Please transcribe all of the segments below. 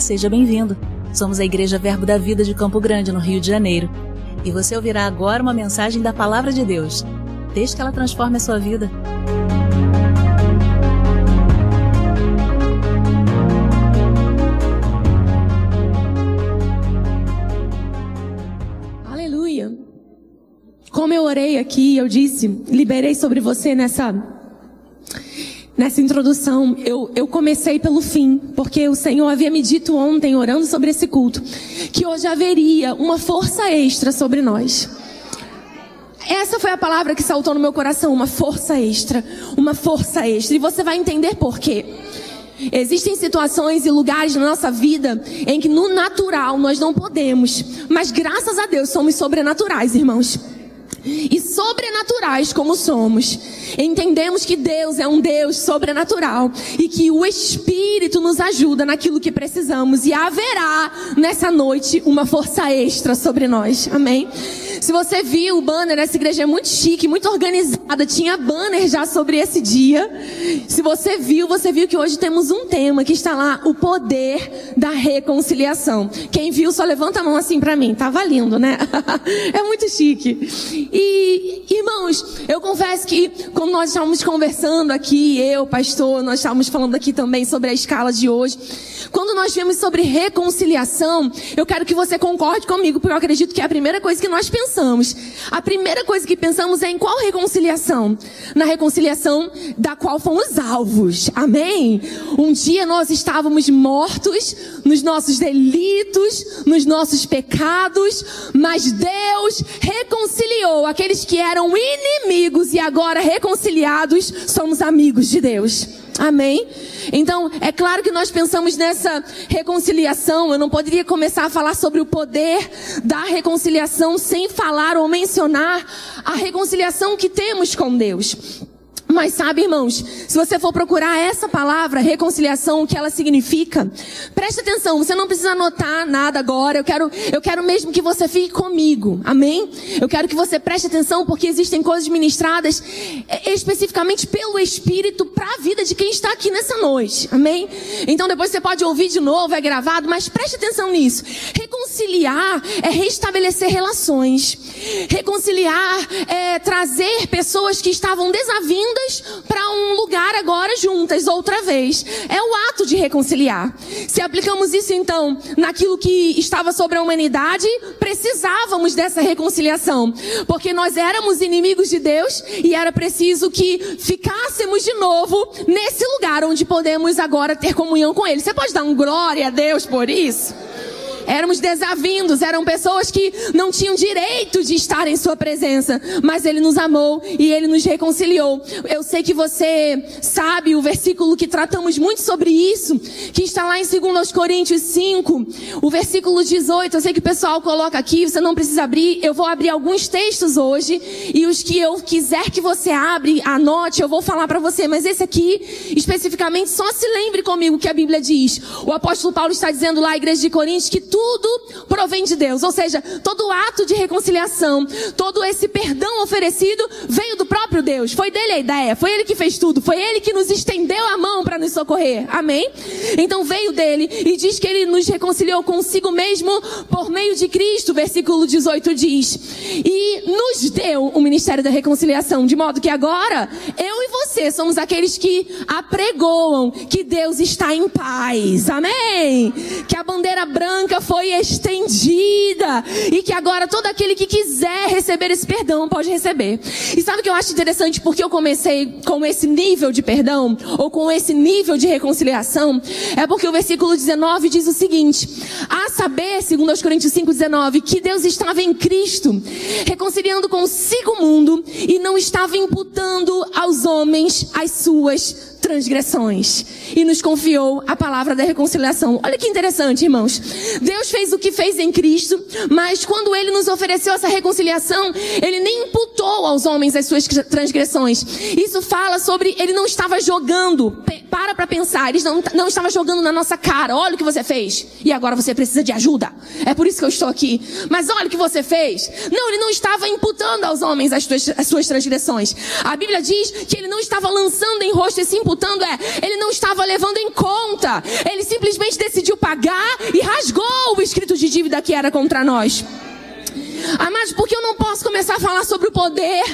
Seja bem-vindo. Somos a Igreja Verbo da Vida de Campo Grande, no Rio de Janeiro. E você ouvirá agora uma mensagem da Palavra de Deus. Desde que ela transforme a sua vida. Aleluia. Como eu orei aqui, eu disse, liberei sobre você nessa Nessa introdução, eu, eu comecei pelo fim, porque o Senhor havia me dito ontem, orando sobre esse culto, que hoje haveria uma força extra sobre nós. Essa foi a palavra que saltou no meu coração, uma força extra, uma força extra. E você vai entender por quê. Existem situações e lugares na nossa vida em que no natural nós não podemos, mas graças a Deus somos sobrenaturais, irmãos e sobrenaturais como somos, entendemos que Deus é um Deus sobrenatural e que o Espírito nos ajuda naquilo que precisamos e haverá nessa noite uma força extra sobre nós. Amém? Se você viu o banner, essa igreja é muito chique, muito organizada, tinha banner já sobre esse dia. Se você viu, você viu que hoje temos um tema que está lá, o poder da reconciliação. Quem viu, só levanta a mão assim para mim. Tava lindo, né? é muito chique. E, irmãos, eu confesso que quando nós estávamos conversando aqui, eu, pastor, nós estávamos falando aqui também sobre a escala de hoje. Quando nós vemos sobre reconciliação, eu quero que você concorde comigo, porque eu acredito que é a primeira coisa que nós pensamos. A primeira coisa que pensamos é em qual reconciliação? Na reconciliação da qual fomos alvos. Amém? Um dia nós estávamos mortos nos nossos delitos, nos nossos pecados, mas Deus reconciliou aqueles que eram inimigos e agora reconciliados, somos amigos de Deus. Amém? Então, é claro que nós pensamos nessa reconciliação. Eu não poderia começar a falar sobre o poder da reconciliação sem falar ou mencionar a reconciliação que temos com Deus. Mas sabe, irmãos, se você for procurar essa palavra, reconciliação, o que ela significa, preste atenção, você não precisa anotar nada agora. Eu quero, eu quero mesmo que você fique comigo. Amém? Eu quero que você preste atenção porque existem coisas ministradas eh, especificamente pelo Espírito para a vida de quem está aqui nessa noite. Amém? Então depois você pode ouvir de novo, é gravado, mas preste atenção nisso. Reconciliar é restabelecer relações. Reconciliar é trazer pessoas que estavam desavindas para um lugar agora juntas outra vez. É o ato de reconciliar. Se aplicamos isso então naquilo que estava sobre a humanidade, precisávamos dessa reconciliação, porque nós éramos inimigos de Deus e era preciso que ficássemos de novo nesse lugar onde podemos agora ter comunhão com Ele. Você pode dar um glória a Deus por isso? Éramos desavindos, eram pessoas que não tinham direito de estar em Sua presença, mas Ele nos amou e Ele nos reconciliou. Eu sei que você sabe o versículo que tratamos muito sobre isso, que está lá em 2 Coríntios 5, o versículo 18. Eu sei que o pessoal coloca aqui, você não precisa abrir. Eu vou abrir alguns textos hoje e os que eu quiser que você abre, anote, eu vou falar para você. Mas esse aqui, especificamente, só se lembre comigo que a Bíblia diz. O apóstolo Paulo está dizendo lá à igreja de Coríntios que tudo provém de Deus. Ou seja, todo ato de reconciliação, todo esse perdão oferecido veio do próprio Deus. Foi dele a ideia, foi ele que fez tudo, foi ele que nos estendeu a mão para nos socorrer. Amém? Então veio dele e diz que ele nos reconciliou consigo mesmo por meio de Cristo, versículo 18 diz. E nos deu o ministério da reconciliação, de modo que agora eu e você somos aqueles que apregoam que Deus está em paz. Amém? Que a bandeira branca foi estendida e que agora todo aquele que quiser receber esse perdão pode receber. E sabe o que eu acho interessante? Porque eu comecei com esse nível de perdão ou com esse nível de reconciliação, é porque o versículo 19 diz o seguinte: a saber, segundo os Coríntios 5:19, que Deus estava em Cristo, reconciliando consigo o mundo e não estava imputando aos homens as suas transgressões e nos confiou a palavra da reconciliação. Olha que interessante, irmãos. Deus fez o que fez em Cristo, mas quando ele nos ofereceu essa reconciliação, ele nem imputou aos homens as suas transgressões. Isso fala sobre ele não estava jogando. Para para pensar, ele não, não estava jogando na nossa cara. Olha o que você fez. E agora você precisa de ajuda. É por isso que eu estou aqui. Mas olha o que você fez. Não, ele não estava imputando aos homens as, as suas transgressões. A Bíblia diz que ele não estava lançando em rosto esse imputando, é, ele não estava levando em conta. Ele simplesmente decidiu pagar e rasgou o escrito de dívida que era contra nós. Amados, porque eu não posso começar a falar sobre o poder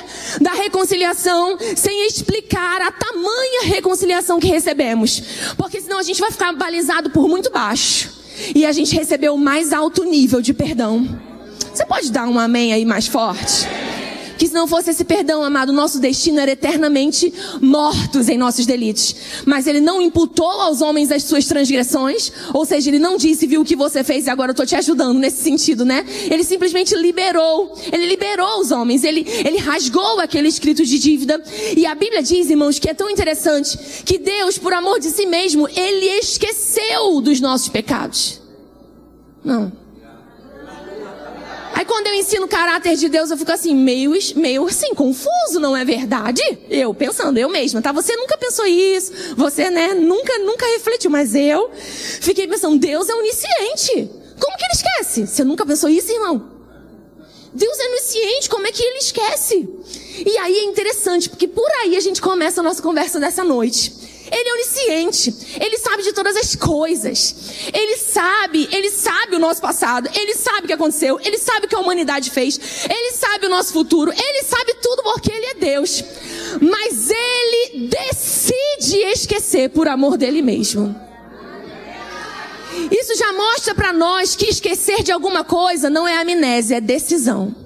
da reconciliação sem explicar a tamanha reconciliação que recebemos. Porque senão a gente vai ficar balizado por muito baixo. E a gente recebeu o mais alto nível de perdão. Você pode dar um amém aí mais forte? Que se não fosse esse perdão, amado, nosso destino era eternamente mortos em nossos delitos. Mas ele não imputou aos homens as suas transgressões, ou seja, ele não disse, viu o que você fez e agora eu estou te ajudando nesse sentido, né? Ele simplesmente liberou, ele liberou os homens, ele, ele rasgou aquele escrito de dívida. E a Bíblia diz, irmãos, que é tão interessante, que Deus, por amor de si mesmo, ele esqueceu dos nossos pecados. Não. Aí quando eu ensino o caráter de Deus, eu fico assim, meio, meio assim, confuso, não é verdade? Eu pensando, eu mesma, tá? Você nunca pensou isso, você, né, nunca, nunca refletiu, mas eu fiquei pensando, Deus é onisciente. Como que ele esquece? Você nunca pensou isso, irmão? Deus é onisciente, como é que ele esquece? E aí é interessante, porque por aí a gente começa a nossa conversa dessa noite. Ele é onisciente. Ele sabe de todas as coisas. Ele sabe, ele sabe o nosso passado. Ele sabe o que aconteceu. Ele sabe o que a humanidade fez. Ele sabe o nosso futuro. Ele sabe tudo porque ele é Deus. Mas ele decide esquecer por amor dele mesmo. Isso já mostra para nós que esquecer de alguma coisa não é amnésia, é decisão.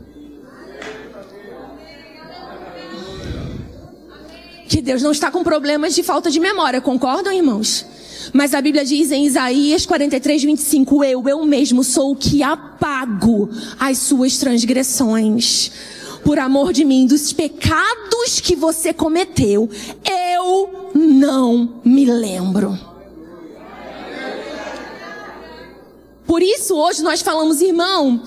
Que Deus não está com problemas de falta de memória, concordam, irmãos? Mas a Bíblia diz em Isaías 43, 25: Eu, eu mesmo sou o que apago as suas transgressões. Por amor de mim, dos pecados que você cometeu, eu não me lembro. Por isso, hoje nós falamos, irmão,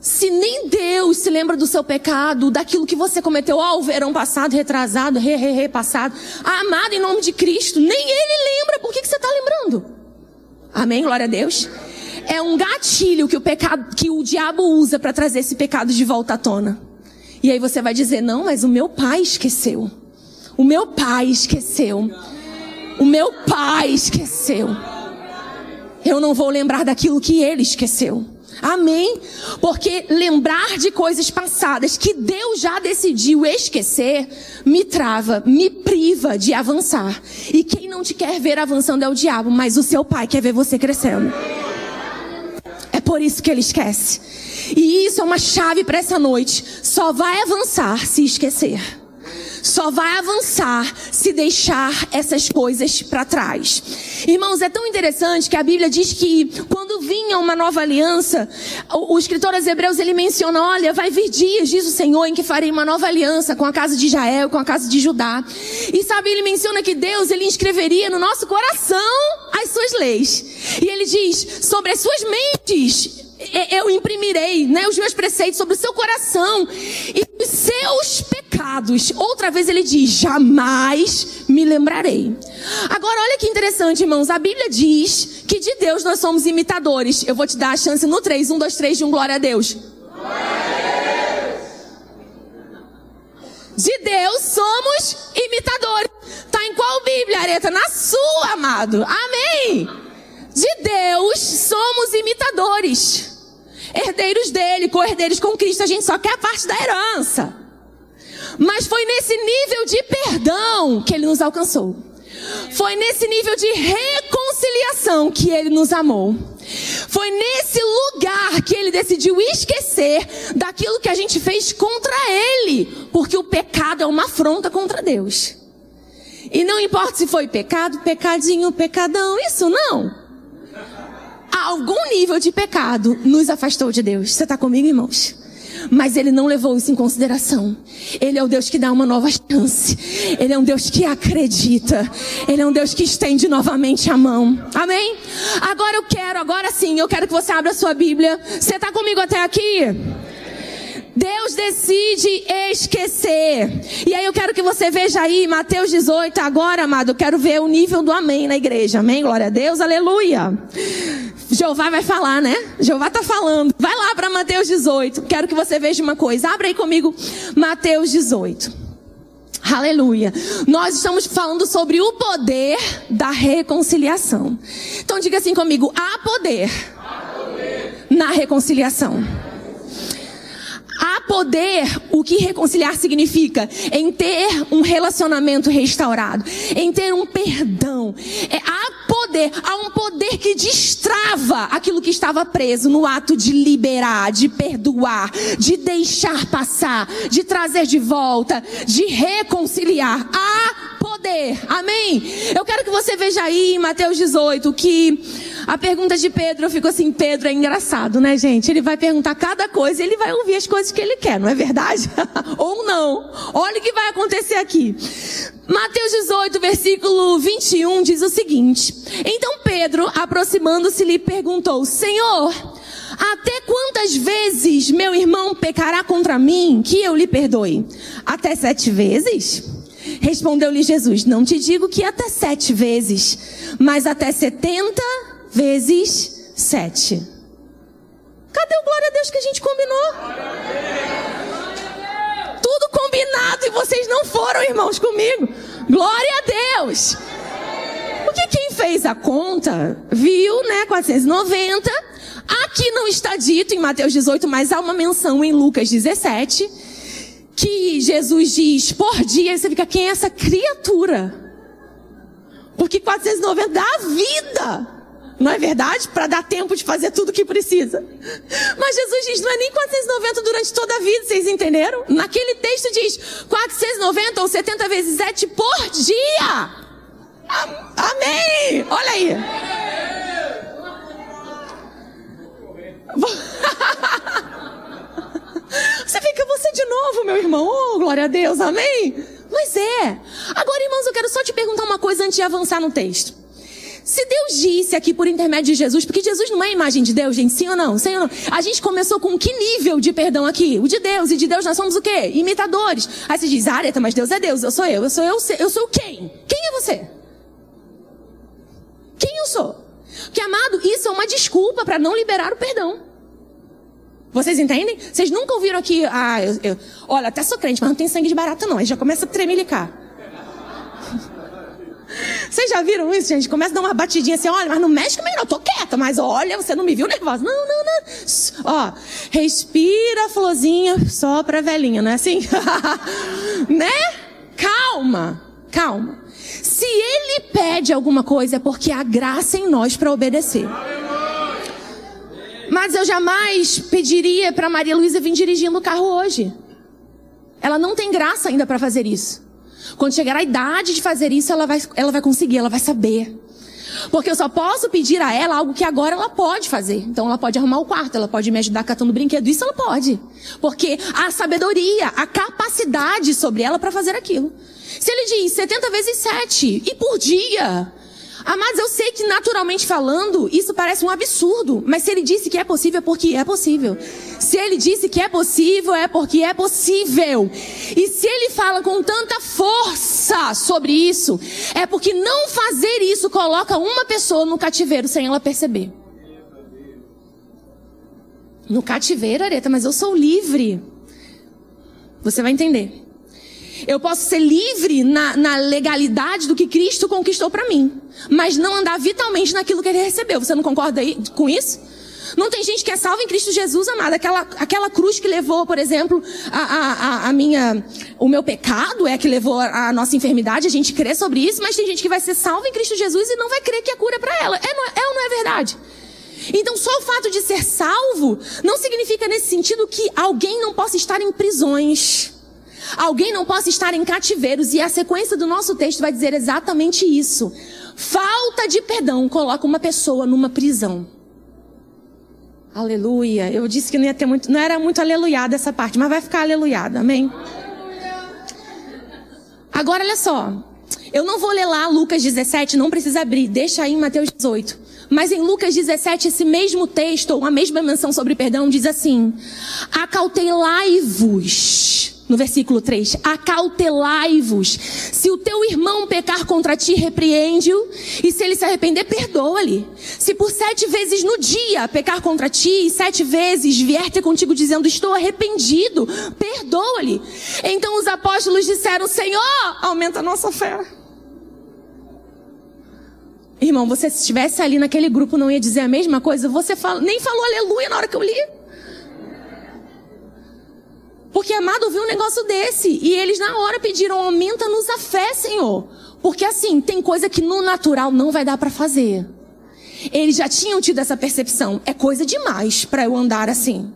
se nem Deus se lembra do seu pecado, daquilo que você cometeu ao verão passado, retrasado, re, re, re passado, amado em nome de Cristo, nem Ele lembra. Por que, que você está lembrando? Amém? Glória a Deus. É um gatilho que o pecado, que o diabo usa para trazer esse pecado de volta à tona. E aí você vai dizer: não, mas o meu pai esqueceu. O meu pai esqueceu. O meu pai esqueceu. Eu não vou lembrar daquilo que ele esqueceu. Amém? Porque lembrar de coisas passadas que Deus já decidiu esquecer, me trava, me priva de avançar. E quem não te quer ver avançando é o diabo, mas o seu pai quer ver você crescendo. É por isso que ele esquece. E isso é uma chave para essa noite. Só vai avançar se esquecer só vai avançar se deixar essas coisas para trás. Irmãos, é tão interessante que a Bíblia diz que quando vinha uma nova aliança, o, o escritor aos Hebreus ele menciona: olha, vai vir dias, diz o Senhor, em que farei uma nova aliança com a casa de Israel, com a casa de Judá. E sabe, ele menciona que Deus ele inscreveria no nosso coração as suas leis. E ele diz: sobre as suas mentes eu imprimirei né, os meus preceitos sobre o seu coração e os seus pecados. Outra vez ele diz: jamais me lembrarei. Agora, olha que interessante, irmãos. A Bíblia diz que de Deus nós somos imitadores. Eu vou te dar a chance no 3. 1, 2, 3 de um glória a Deus. De Deus somos imitadores. Tá em qual Bíblia, Areta? Na sua, amado. Amém. De Deus somos imitadores herdeiros dele, co-herdeiros com Cristo, a gente só quer a parte da herança. Mas foi nesse nível de perdão que ele nos alcançou. Foi nesse nível de reconciliação que ele nos amou. Foi nesse lugar que ele decidiu esquecer daquilo que a gente fez contra ele, porque o pecado é uma afronta contra Deus. E não importa se foi pecado, pecadinho, pecadão, isso não algum nível de pecado nos afastou de Deus. Você está comigo, irmãos? Mas ele não levou isso em consideração. Ele é o Deus que dá uma nova chance. Ele é um Deus que acredita. Ele é um Deus que estende novamente a mão. Amém? Agora eu quero, agora sim, eu quero que você abra a sua Bíblia. Você está comigo até aqui? Deus decide esquecer. E aí eu quero que você veja aí, Mateus 18, agora, amado, eu quero ver o nível do amém na igreja. Amém? Glória a Deus, aleluia. Jeová vai falar, né? Jeová tá falando. Vai lá para Mateus 18. Quero que você veja uma coisa. Abra aí comigo Mateus 18. Aleluia. Nós estamos falando sobre o poder da reconciliação. Então diga assim comigo: há poder, há poder. na reconciliação. Poder, o que reconciliar significa? Em ter um relacionamento restaurado, em ter um perdão. É, há poder, há um poder que destrava aquilo que estava preso no ato de liberar, de perdoar, de deixar passar, de trazer de volta, de reconciliar. Há poder, amém? Eu quero que você veja aí em Mateus 18 que a pergunta de Pedro, eu fico assim, Pedro é engraçado, né, gente? Ele vai perguntar cada coisa ele vai ouvir as coisas que ele quer, não é verdade? Ou não. Olha o que vai acontecer aqui. Mateus 18, versículo 21 diz o seguinte: Então Pedro, aproximando-se, lhe perguntou: Senhor, até quantas vezes meu irmão pecará contra mim que eu lhe perdoe? Até sete vezes? Respondeu-lhe Jesus: Não te digo que até sete vezes, mas até setenta vezes sete. Cadê o glória a Deus que a gente combinou? Tudo combinado e vocês não foram, irmãos, comigo. Glória a Deus. Porque quem fez a conta viu, né, 490. Aqui não está dito em Mateus 18, mas há uma menção em Lucas 17 que Jesus diz por dia, você fica, quem é essa criatura? Porque 490 dá vida. Não é verdade? Para dar tempo de fazer tudo o que precisa. Mas Jesus diz, não é nem 490 durante toda a vida, vocês entenderam? Naquele texto diz 490 ou 70 vezes 7 por dia. Amém! Olha aí. Você fica você de novo, meu irmão. Oh, glória a Deus, amém? Mas é. Agora, irmãos, eu quero só te perguntar uma coisa antes de avançar no texto. Se Deus disse aqui por intermédio de Jesus, porque Jesus não é a imagem de Deus, gente, sim ou não? Sim ou não? A gente começou com que nível de perdão aqui? O de Deus. E de Deus nós somos o quê? Imitadores. Aí você diz, ah, mas Deus é Deus, eu sou eu. Eu sou eu, eu sou quem? Quem é você? Quem eu sou? Porque, amado, isso é uma desculpa para não liberar o perdão. Vocês entendem? Vocês nunca ouviram aqui, ah, eu, eu, olha, até sou crente, mas não tem sangue de barata não. Aí já começa a tremelicar. Vocês já viram isso, gente? Começa a dar uma batidinha assim, olha, mas não mexe comigo, eu tô quieta, mas olha, você não me viu nervosa. Não, não, não. Ó, respira, florzinha, só pra velhinha, não é assim? né? Calma, calma. Se ele pede alguma coisa, é porque há graça em nós para obedecer. Mas eu jamais pediria para Maria Luísa vir dirigindo o carro hoje. Ela não tem graça ainda para fazer isso. Quando chegar a idade de fazer isso, ela vai, ela vai conseguir, ela vai saber. Porque eu só posso pedir a ela algo que agora ela pode fazer. Então ela pode arrumar o quarto, ela pode me ajudar catando brinquedo, isso ela pode. Porque a sabedoria, a capacidade sobre ela para fazer aquilo. Se ele diz 70 vezes 7 e por dia, Amados, eu sei que naturalmente falando, isso parece um absurdo, mas se ele disse que é possível, é porque é possível. Se ele disse que é possível, é porque é possível. E se ele fala com tanta força sobre isso, é porque não fazer isso coloca uma pessoa no cativeiro sem ela perceber. No cativeiro, Areta, mas eu sou livre. Você vai entender. Eu posso ser livre na, na legalidade do que Cristo conquistou para mim, mas não andar vitalmente naquilo que ele recebeu. Você não concorda aí com isso? Não tem gente que é salva em Cristo Jesus, amada. Aquela, aquela cruz que levou, por exemplo, a, a, a minha, o meu pecado é que levou a, a nossa enfermidade. A gente crê sobre isso, mas tem gente que vai ser salva em Cristo Jesus e não vai crer que a cura é para ela. É, é, é ou não é verdade? Então, só o fato de ser salvo não significa nesse sentido que alguém não possa estar em prisões alguém não possa estar em cativeiros, e a sequência do nosso texto vai dizer exatamente isso. Falta de perdão coloca uma pessoa numa prisão. Aleluia. Eu disse que não ia ter muito, não era muito aleluiada essa parte, mas vai ficar aleluiada, amém? Agora olha só. Eu não vou ler lá Lucas 17, não precisa abrir, deixa aí em Mateus 18. Mas em Lucas 17, esse mesmo texto, ou a mesma menção sobre perdão, diz assim: Acautelai-vos. No versículo 3, acautelai-vos. Se o teu irmão pecar contra ti, repreende-o. E se ele se arrepender, perdoa-lhe. Se por sete vezes no dia pecar contra ti, e sete vezes vier ter contigo dizendo, estou arrependido, perdoa-lhe. Então os apóstolos disseram, Senhor, aumenta a nossa fé. Irmão, você se estivesse ali naquele grupo não ia dizer a mesma coisa? Você fala, nem falou aleluia na hora que eu li. Porque amado ouviu um negócio desse e eles na hora pediram aumenta-nos a fé, Senhor. Porque assim, tem coisa que no natural não vai dar para fazer. Eles já tinham tido essa percepção, é coisa demais para eu andar assim.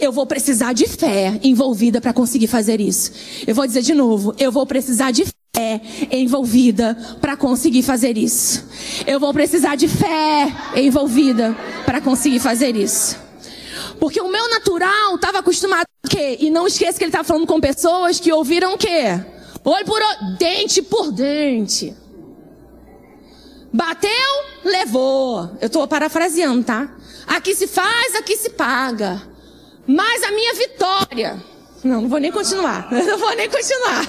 Eu vou precisar de fé envolvida para conseguir fazer isso. Eu vou dizer de novo, eu vou precisar de fé envolvida para conseguir fazer isso. Eu vou precisar de fé envolvida para conseguir fazer isso. Porque o meu natural estava acostumado a quê? E não esqueça que ele estava falando com pessoas que ouviram o quê? Olho por olho, dente por dente. Bateu, levou. Eu estou parafraseando, tá? Aqui se faz, aqui se paga. Mas a minha vitória. Não, não vou nem continuar. Não vou nem continuar.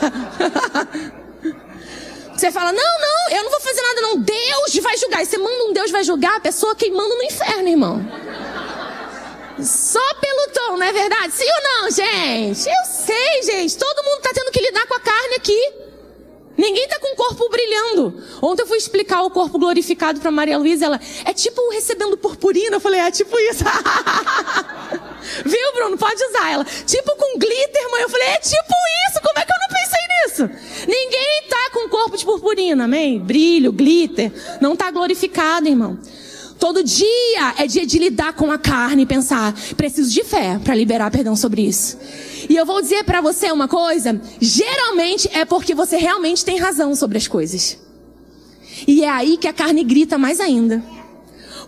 Você fala, não, não, eu não vou fazer nada, não. Deus vai julgar. E você manda um Deus vai julgar a pessoa queimando no inferno, irmão. Só pelo tom, não é verdade? Sim ou não, gente? Eu sei, gente. Todo mundo está tendo que lidar com a carne aqui. Ninguém está com o corpo brilhando. Ontem eu fui explicar o corpo glorificado para Maria Luísa. Ela é tipo recebendo purpurina. Eu falei, é tipo isso. Viu, Bruno? Pode usar ela. Tipo com glitter, mãe. Eu falei, é tipo isso. Como é que eu não pensei nisso? Ninguém está com corpo de purpurina, amém? Brilho, glitter. Não está glorificado, irmão. Todo dia é dia de lidar com a carne e pensar, preciso de fé para liberar perdão sobre isso. E eu vou dizer para você uma coisa, geralmente é porque você realmente tem razão sobre as coisas. E é aí que a carne grita mais ainda.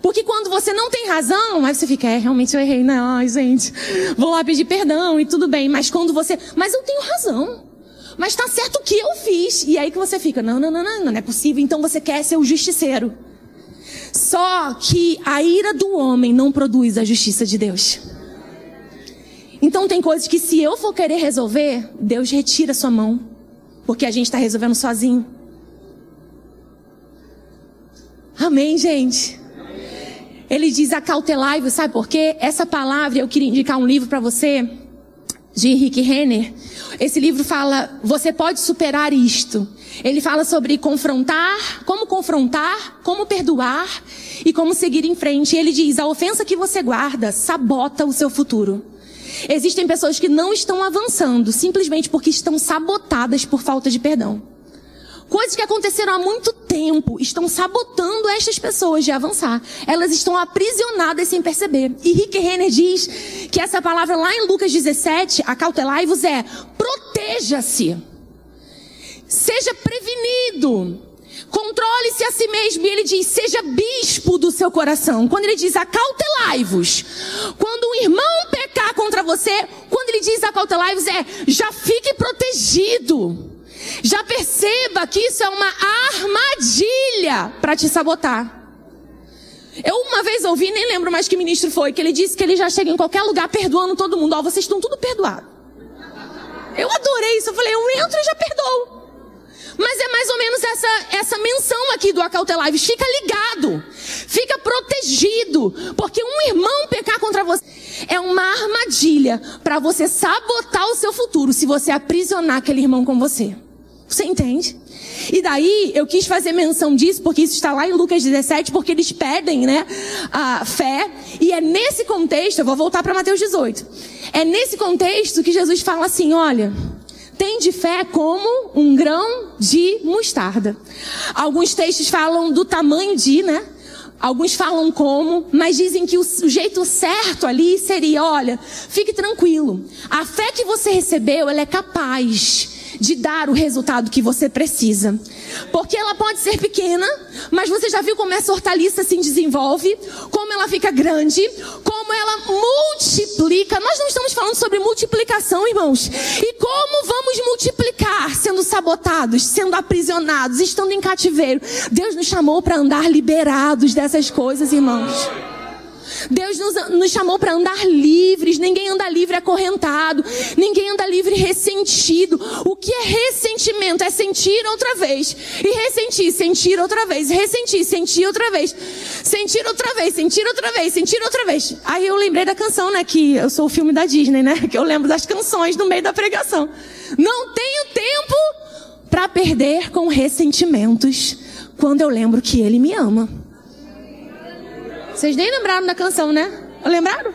Porque quando você não tem razão, aí você fica, é, realmente eu errei, né? Ai, gente, vou lá pedir perdão e tudo bem. Mas quando você, mas eu tenho razão. Mas tá certo o que eu fiz. E aí que você fica, não, não, não, não, não é possível. Então você quer ser o justiceiro. Só que a ira do homem não produz a justiça de Deus. Então tem coisas que se eu for querer resolver, Deus retira sua mão. Porque a gente está resolvendo sozinho. Amém, gente? Ele diz acautelai-vos, sabe por quê? Essa palavra, eu queria indicar um livro para você, de Henrique Renner. Esse livro fala, você pode superar isto. Ele fala sobre confrontar, como confrontar, como perdoar e como seguir em frente. Ele diz: a ofensa que você guarda sabota o seu futuro. Existem pessoas que não estão avançando simplesmente porque estão sabotadas por falta de perdão. Coisas que aconteceram há muito tempo estão sabotando estas pessoas de avançar. Elas estão aprisionadas sem perceber. E Rick Renner diz que essa palavra lá em Lucas 17, acautelai-vos, é proteja-se. Seja prevenido. Controle-se a si mesmo. E ele diz: seja bispo do seu coração. Quando ele diz acautelai-vos. Quando um irmão pecar contra você, quando ele diz acautelai-vos, é já fique protegido. Já perceba que isso é uma armadilha para te sabotar. Eu uma vez ouvi, nem lembro mais que ministro foi, que ele disse que ele já chega em qualquer lugar perdoando todo mundo. Ó, oh, vocês estão tudo perdoados. Eu adorei isso. Eu falei, eu entro e já perdoo. Mas é mais ou menos essa, essa menção aqui do Acautelaives. Fica ligado. Fica protegido. Porque um irmão pecar contra você é uma armadilha para você sabotar o seu futuro se você aprisionar aquele irmão com você. Você entende? E daí eu quis fazer menção disso, porque isso está lá em Lucas 17, porque eles pedem, né, a fé. E é nesse contexto, eu vou voltar para Mateus 18. É nesse contexto que Jesus fala assim: olha, tem de fé como um grão de mostarda. Alguns textos falam do tamanho de, né? Alguns falam como, mas dizem que o, jeito certo ali seria, olha, fique tranquilo. A fé que você recebeu, ela é capaz de dar o resultado que você precisa. Porque ela pode ser pequena, mas você já viu como essa hortaliça se desenvolve, como ela fica grande, como ela multiplica. Nós não estamos falando sobre multiplicação, irmãos. E como vamos multiplicar sendo sabotados, sendo aprisionados, estando em cativeiro. Deus nos chamou para andar liberados dessas coisas, irmãos. Deus nos, nos chamou para andar livres. Ninguém anda livre acorrentado. Ninguém anda livre ressentido. O que é ressentimento? É sentir outra vez. E ressentir, sentir outra vez. Ressentir, sentir outra vez. Sentir outra vez, sentir outra vez, sentir outra vez. Aí eu lembrei da canção, né? Que eu sou o filme da Disney, né? Que eu lembro das canções no meio da pregação. Não tenho tempo para perder com ressentimentos quando eu lembro que Ele me ama. Vocês nem lembraram da canção, né? Lembraram?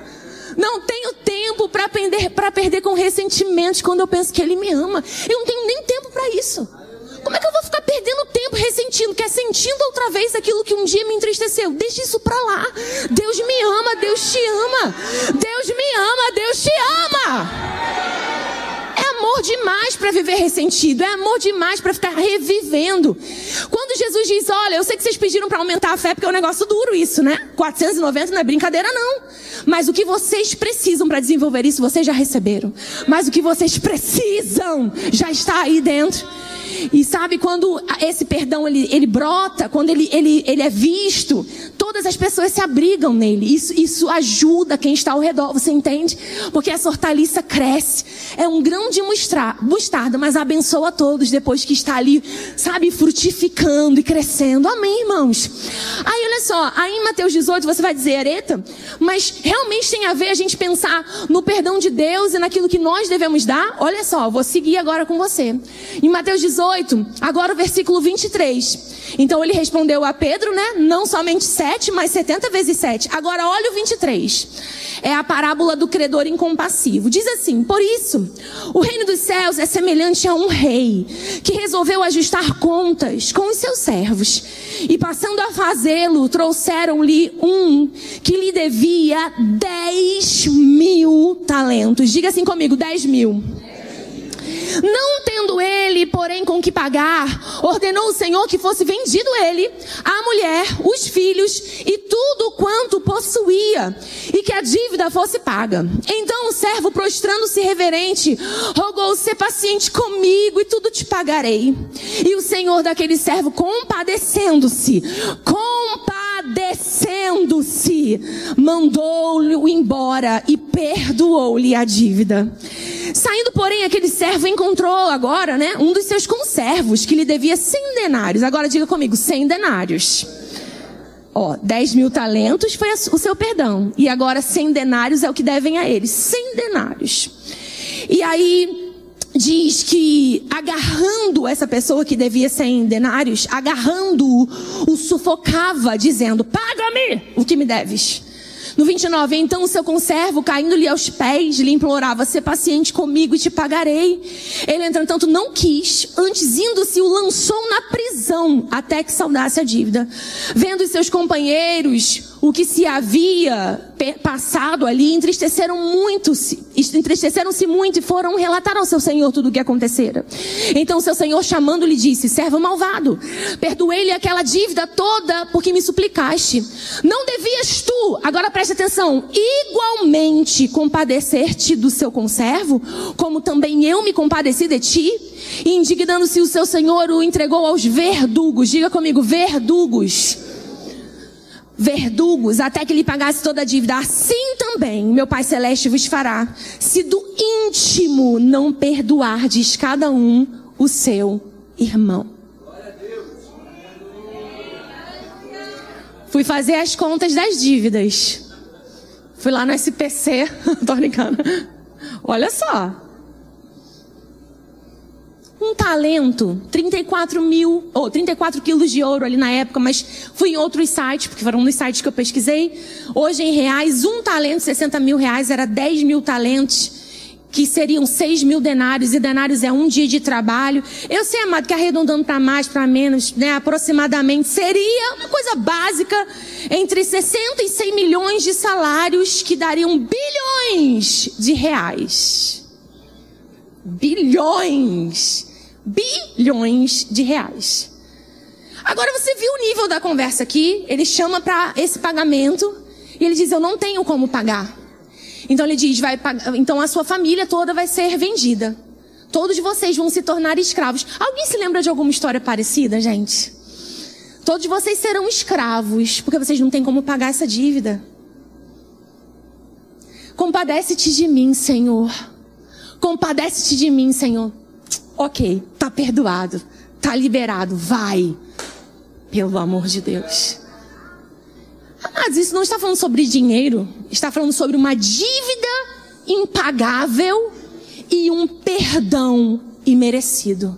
Não tenho tempo para perder, perder com ressentimentos quando eu penso que ele me ama. Eu não tenho nem tempo para isso. Como é que eu vou ficar perdendo tempo ressentindo, quer sentindo outra vez aquilo que um dia me entristeceu? Deixa isso para lá. Deus me ama, Deus te ama. Deus me ama, Deus te ama demais para viver ressentido, é amor demais para ficar revivendo. Quando Jesus diz: Olha, eu sei que vocês pediram para aumentar a fé, porque é um negócio duro isso, né? 490 não é brincadeira, não. Mas o que vocês precisam para desenvolver isso, vocês já receberam. Mas o que vocês precisam já está aí dentro. E sabe quando esse perdão ele, ele brota, quando ele, ele, ele é visto, todas as pessoas se abrigam nele. Isso, isso ajuda quem está ao redor, você entende? Porque essa hortaliça cresce. É um grão de mostarda, mas abençoa todos depois que está ali, sabe, frutificando e crescendo. Amém, irmãos? Aí olha só, aí em Mateus 18 você vai dizer, Areta, mas realmente tem a ver a gente pensar no perdão de Deus e naquilo que nós devemos dar? Olha só, vou seguir agora com você. Em Mateus 18, agora o versículo 23. Então ele respondeu a Pedro, né? Não somente 7, mas 70 vezes 7. Agora olha o 23. É a parábola do credor incompassivo. Diz assim: Por isso, o reino dos céus é semelhante a um rei que resolveu ajustar contas com os seus servos. E passando a fazê-lo, trouxeram-lhe um que lhe devia 10 mil talentos. Diga assim comigo: 10 mil. Não tendo ele, porém, com que pagar, ordenou o Senhor que fosse vendido ele, a mulher, os filhos e tudo quanto possuía, e que a dívida fosse paga. Então o servo, prostrando-se reverente, rogou: Ser paciente comigo e tudo te pagarei. E o Senhor daquele servo, compadecendo-se, compadecendo-se, mandou-o embora e perdoou-lhe a dívida. Saindo, porém, aquele servo encontrou agora, né, um dos seus conservos que lhe devia 100 denários. Agora diga comigo, 100 denários. Ó, 10 mil talentos foi o seu perdão. E agora 100 denários é o que devem a ele. 100 denários. E aí diz que agarrando essa pessoa que devia 100 denários, agarrando-o, o sufocava, dizendo: Paga-me o que me deves. No 29, então o seu conservo, caindo-lhe aos pés, lhe implorava: Ser paciente comigo e te pagarei. Ele, entretanto, não quis, antes indo-se, o lançou na prisão, até que saudasse a dívida. Vendo os seus companheiros o que se havia passado ali, entristeceram muito, entristeceram-se muito e foram relatar ao seu senhor tudo o que acontecera. Então seu senhor chamando-lhe disse: Servo malvado, perdoei-lhe aquela dívida toda porque me suplicaste. Não devias tu, agora preste atenção, igualmente compadecer-te do seu conservo, como também eu me compadeci de ti? Indignando-se o seu senhor o entregou aos verdugos. Diga comigo, verdugos verdugos até que lhe pagasse toda a dívida. Assim também meu Pai Celeste vos fará, se do íntimo não perdoardes cada um o seu irmão. Fui fazer as contas das dívidas. Fui lá no SPC, tô brincando. Olha só um talento, 34 mil, ou 34 quilos de ouro ali na época, mas fui em outros sites, porque foram nos sites que eu pesquisei. Hoje em reais, um talento, 60 mil reais, era 10 mil talentos, que seriam 6 mil denários, e denários é um dia de trabalho. Eu sei, amado, que arredondando para mais, para menos, né, aproximadamente, seria uma coisa básica, entre 60 e 100 milhões de salários, que dariam bilhões de reais. Bilhões bilhões de reais. Agora você viu o nível da conversa aqui? Ele chama para esse pagamento e ele diz: Eu não tenho como pagar. Então ele diz: vai, Então a sua família toda vai ser vendida. Todos vocês vão se tornar escravos. Alguém se lembra de alguma história parecida, gente? Todos vocês serão escravos, porque vocês não têm como pagar essa dívida. Compadece-te de mim, Senhor. Compadece-te de mim, Senhor. Ok, tá perdoado, tá liberado, vai. Pelo amor de Deus. Mas isso não está falando sobre dinheiro, está falando sobre uma dívida impagável e um perdão imerecido.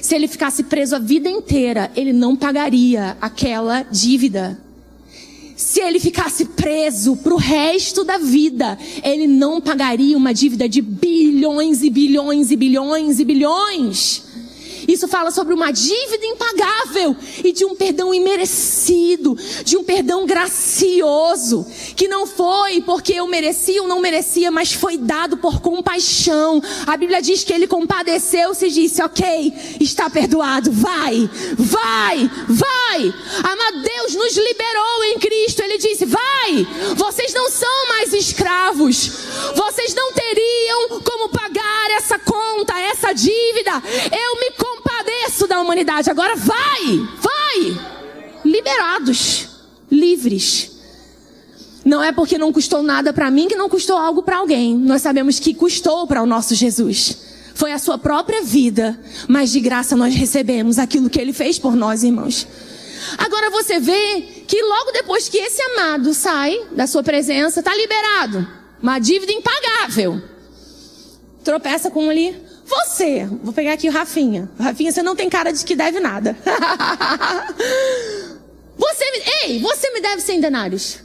Se ele ficasse preso a vida inteira, ele não pagaria aquela dívida. Se ele ficasse preso para o resto da vida, ele não pagaria uma dívida de bilhões e bilhões e bilhões e bilhões. Isso fala sobre uma dívida impagável e de um perdão imerecido, de um perdão gracioso, que não foi porque eu merecia ou não merecia, mas foi dado por compaixão. A Bíblia diz que ele compadeceu-se e disse: Ok, está perdoado, vai, vai, vai. Amado Deus nos liberou em Cristo. Ele disse: Vai, vocês não são mais escravos, vocês não teriam como pagar essa conta, essa dívida. Eu me da humanidade. Agora vai, vai. Liberados, livres. Não é porque não custou nada para mim que não custou algo para alguém. Nós sabemos que custou para o nosso Jesus. Foi a sua própria vida, mas de graça nós recebemos aquilo que ele fez por nós, irmãos. Agora você vê que logo depois que esse amado sai da sua presença, está liberado. Uma dívida impagável. Tropeça com ali. Você, vou pegar aqui o Rafinha. Rafinha, você não tem cara de que deve nada. você, ei, você me deve 100 denários.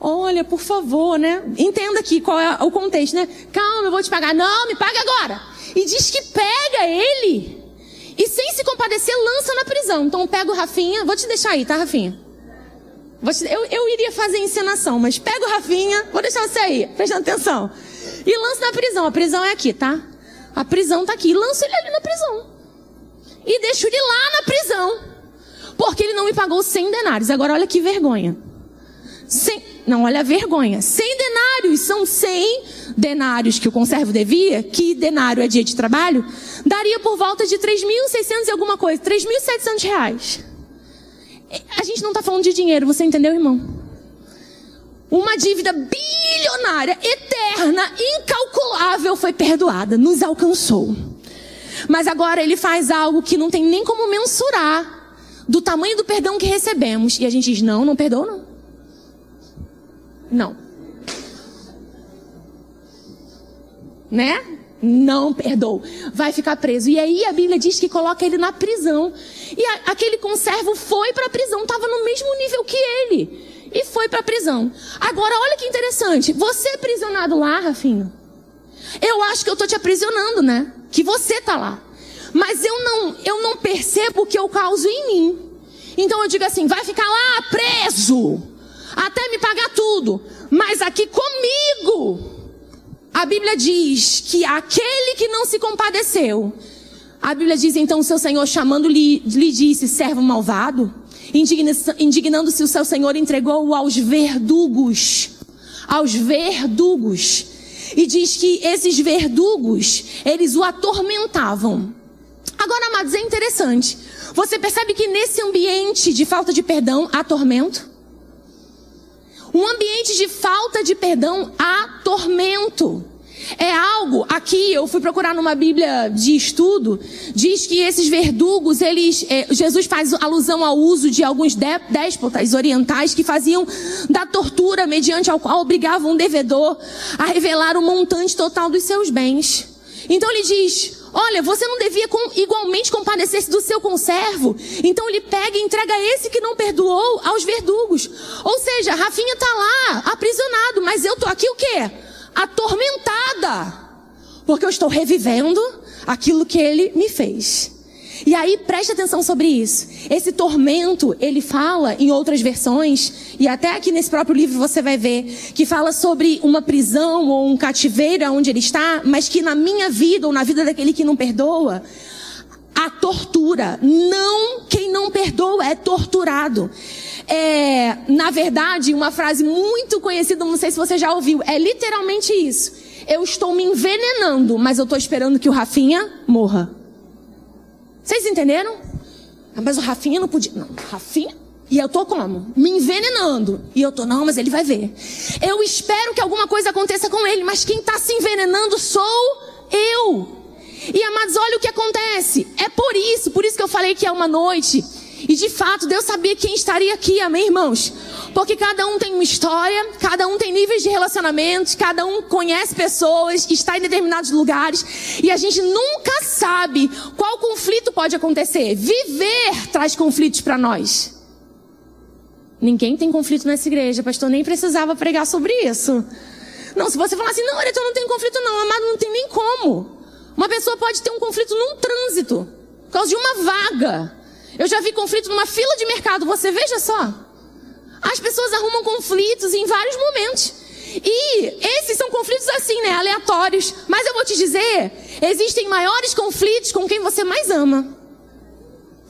Olha, por favor, né? Entenda aqui qual é o contexto, né? Calma, eu vou te pagar. Não, me paga agora. E diz que pega ele. E sem se compadecer, lança na prisão. Então pega o Rafinha. Vou te deixar aí, tá, Rafinha? Te, eu, eu iria fazer encenação, mas pega o Rafinha. Vou deixar você aí, prestando atenção. E lança na prisão. A prisão é aqui, tá? A prisão tá aqui. Lança ele ali na prisão. E deixa ele lá na prisão. Porque ele não me pagou 100 denários. Agora olha que vergonha. 100, não, olha a vergonha. 100 denários são 100 denários que o conservo devia, que denário é dia de trabalho, daria por volta de 3.600 e alguma coisa, 3.700 reais. A gente não está falando de dinheiro, você entendeu, irmão? Uma dívida bilionária, eterna, incalculável foi perdoada, nos alcançou. Mas agora ele faz algo que não tem nem como mensurar do tamanho do perdão que recebemos. E a gente diz: não, não perdoa, não. Não. Né? Não perdoa. Vai ficar preso. E aí a Bíblia diz que coloca ele na prisão. E a, aquele conservo foi para a prisão, estava no mesmo nível que ele e foi para a prisão. Agora, olha que interessante. Você é aprisionado lá, Rafinho. Eu acho que eu estou te aprisionando, né? Que você tá lá. Mas eu não, eu não percebo o que eu causo em mim. Então eu digo assim: vai ficar lá preso, até me pagar tudo. Mas aqui comigo, a Bíblia diz que aquele que não se compadeceu, a Bíblia diz então o seu Senhor chamando-lhe, lhe disse: servo malvado indignando-se o seu senhor, entregou-o aos verdugos. Aos verdugos. E diz que esses verdugos, eles o atormentavam. Agora, amados, é interessante. Você percebe que nesse ambiente de falta de perdão há tormento? Um ambiente de falta de perdão há tormento. É algo, aqui eu fui procurar numa Bíblia de estudo, diz que esses verdugos, eles, é, Jesus faz alusão ao uso de alguns déspotas orientais que faziam da tortura mediante ao qual obrigavam um devedor a revelar o montante total dos seus bens. Então ele diz, olha, você não devia com, igualmente compadecer-se do seu conservo. Então ele pega e entrega esse que não perdoou aos verdugos. Ou seja, Rafinha está lá, aprisionado, mas eu tô aqui o quê? Atormentada, porque eu estou revivendo aquilo que ele me fez. E aí preste atenção sobre isso. Esse tormento, ele fala em outras versões, e até aqui nesse próprio livro você vai ver, que fala sobre uma prisão ou um cativeiro onde ele está, mas que na minha vida ou na vida daquele que não perdoa, a tortura. Não, quem não perdoa é torturado é, na verdade, uma frase muito conhecida, não sei se você já ouviu, é literalmente isso. eu estou me envenenando, mas eu estou esperando que o Rafinha morra. Vocês entenderam? Ah, mas o Rafinha não podia. Não, Rafinha. E eu tô como? Me envenenando. E eu tô, não, mas ele vai ver. Eu espero que alguma coisa aconteça com ele, mas quem está se envenenando sou eu. E amados, olha o que acontece. É por isso, por isso que eu falei que é uma noite. E de fato, Deus sabia quem estaria aqui, amém, irmãos? Porque cada um tem uma história, cada um tem níveis de relacionamentos, cada um conhece pessoas, está em determinados lugares, e a gente nunca sabe qual conflito pode acontecer. Viver traz conflitos para nós. Ninguém tem conflito nessa igreja, pastor, nem precisava pregar sobre isso. Não, se você falar assim, não, Areto, não tem conflito não, amado, não tem nem como. Uma pessoa pode ter um conflito num trânsito, por causa de uma vaga. Eu já vi conflito numa fila de mercado, você veja só. As pessoas arrumam conflitos em vários momentos. E esses são conflitos assim, né? Aleatórios. Mas eu vou te dizer, existem maiores conflitos com quem você mais ama.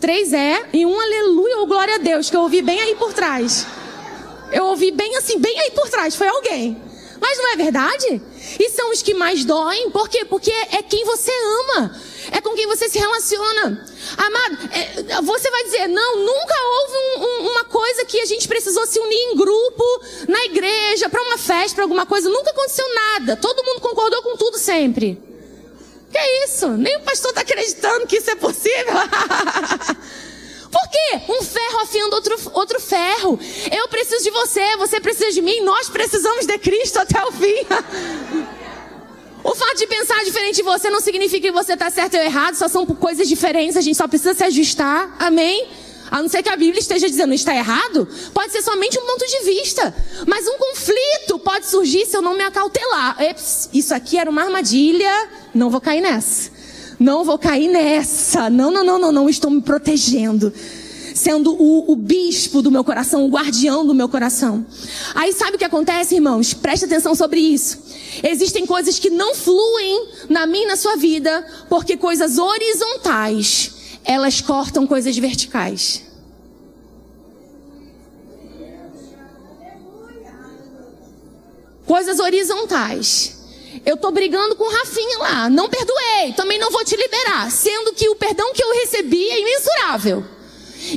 Três é e um aleluia ou glória a Deus, que eu ouvi bem aí por trás. Eu ouvi bem assim, bem aí por trás, foi alguém. Mas não é verdade? E são os que mais doem, por quê? Porque é, quem você ama, é com quem você se relaciona. Amado, é, você vai dizer, não, nunca houve um, um, uma coisa que a gente precisou se unir em grupo, na igreja, para uma festa, para alguma coisa. Nunca aconteceu nada. Todo mundo concordou com tudo sempre. Que isso? Nem o pastor está acreditando que isso é possível. Por quê? Um ferro afiando outro, outro ferro. Eu preciso de você, você precisa de mim, nós precisamos de Cristo até o fim. O fato de pensar diferente de você não significa que você está certo ou errado, só são coisas diferentes, a gente só precisa se ajustar. Amém? A não ser que a Bíblia esteja dizendo está errado, pode ser somente um ponto de vista. Mas um conflito pode surgir se eu não me acautelar. Eps, isso aqui era uma armadilha, não vou cair nessa. Não vou cair nessa. Não, não, não, não, não. Estou me protegendo. Sendo o, o bispo do meu coração, o guardião do meu coração. Aí sabe o que acontece, irmãos? Preste atenção sobre isso. Existem coisas que não fluem na minha e na sua vida, porque coisas horizontais, elas cortam coisas verticais. Coisas horizontais. Eu tô brigando com o Rafinha lá, não perdoei, também não vou te liberar, sendo que o perdão que eu recebi é imensurável.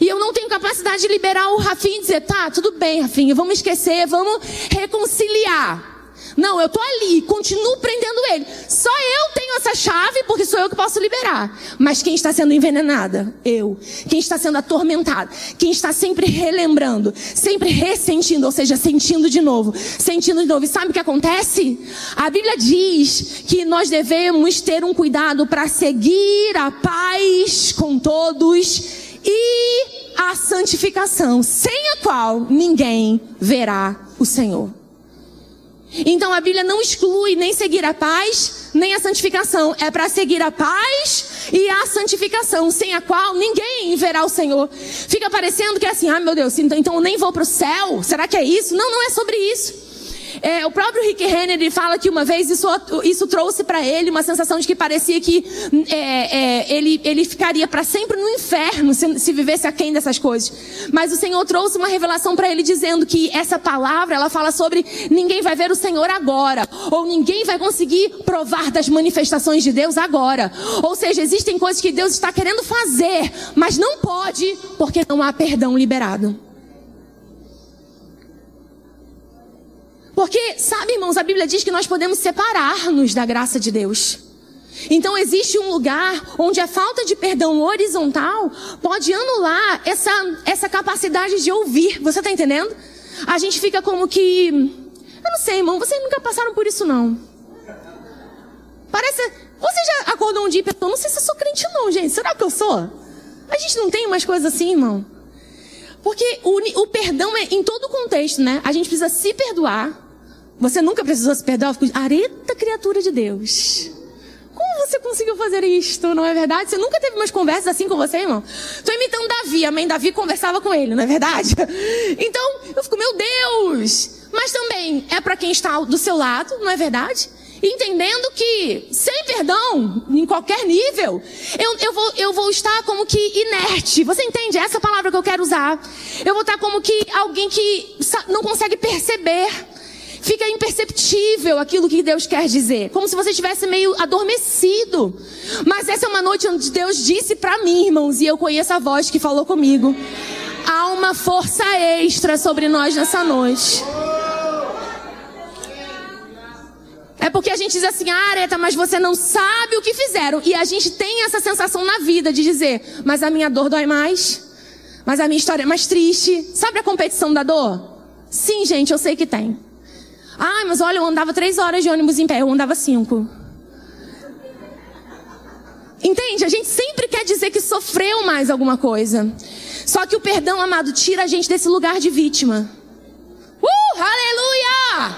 E eu não tenho capacidade de liberar o Rafinha e dizer, tá, tudo bem, Rafinha, vamos esquecer, vamos reconciliar. Não, eu tô ali, continuo prendendo ele. Só eu tenho essa chave, porque sou eu que posso liberar. Mas quem está sendo envenenada? Eu. Quem está sendo atormentada? Quem está sempre relembrando, sempre ressentindo, ou seja, sentindo de novo, sentindo de novo. E sabe o que acontece? A Bíblia diz que nós devemos ter um cuidado para seguir a paz com todos e a santificação, sem a qual ninguém verá o Senhor. Então a Bíblia não exclui nem seguir a paz, nem a santificação. É para seguir a paz e a santificação, sem a qual ninguém verá o Senhor. Fica parecendo que é assim, ah meu Deus, então, então eu nem vou para o céu? Será que é isso? Não, não é sobre isso. É, o próprio Rick Renner fala que uma vez isso, isso trouxe para ele uma sensação de que parecia que é, é, ele, ele ficaria para sempre no inferno se, se vivesse aquém dessas coisas. Mas o Senhor trouxe uma revelação para ele dizendo que essa palavra ela fala sobre ninguém vai ver o Senhor agora, ou ninguém vai conseguir provar das manifestações de Deus agora. Ou seja, existem coisas que Deus está querendo fazer, mas não pode porque não há perdão liberado. Porque, sabe, irmãos, a Bíblia diz que nós podemos separar-nos da graça de Deus. Então existe um lugar onde a falta de perdão horizontal pode anular essa, essa capacidade de ouvir. Você está entendendo? A gente fica como que. Eu não sei, irmão, vocês nunca passaram por isso, não. Parece. Você já acordou um dia e pensou, não sei se eu sou crente, não, gente. Será que eu sou? A gente não tem umas coisas assim, irmão. Porque o, o perdão é em todo o contexto, né? A gente precisa se perdoar você nunca precisou se perdoar? Areta criatura de Deus. Como você conseguiu fazer isto, não é verdade? Você nunca teve umas conversas assim com você, irmão? Estou imitando Davi, a mãe Davi conversava com ele, não é verdade? Então, eu fico, meu Deus! Mas também é para quem está do seu lado, não é verdade? Entendendo que, sem perdão, em qualquer nível, eu, eu, vou, eu vou estar como que inerte. Você entende? Essa palavra que eu quero usar. Eu vou estar como que alguém que não consegue perceber fica imperceptível aquilo que Deus quer dizer, como se você estivesse meio adormecido. Mas essa é uma noite onde Deus disse para mim, irmãos, e eu conheço a voz que falou comigo. Há uma força extra sobre nós nessa noite. É porque a gente diz assim, ah, Areta, mas você não sabe o que fizeram. E a gente tem essa sensação na vida de dizer, mas a minha dor dói mais. Mas a minha história é mais triste. Sabe a competição da dor? Sim, gente, eu sei que tem. Ah, mas olha, eu andava três horas de ônibus em pé, eu andava cinco. Entende? A gente sempre quer dizer que sofreu mais alguma coisa. Só que o perdão, amado, tira a gente desse lugar de vítima. Uh, aleluia!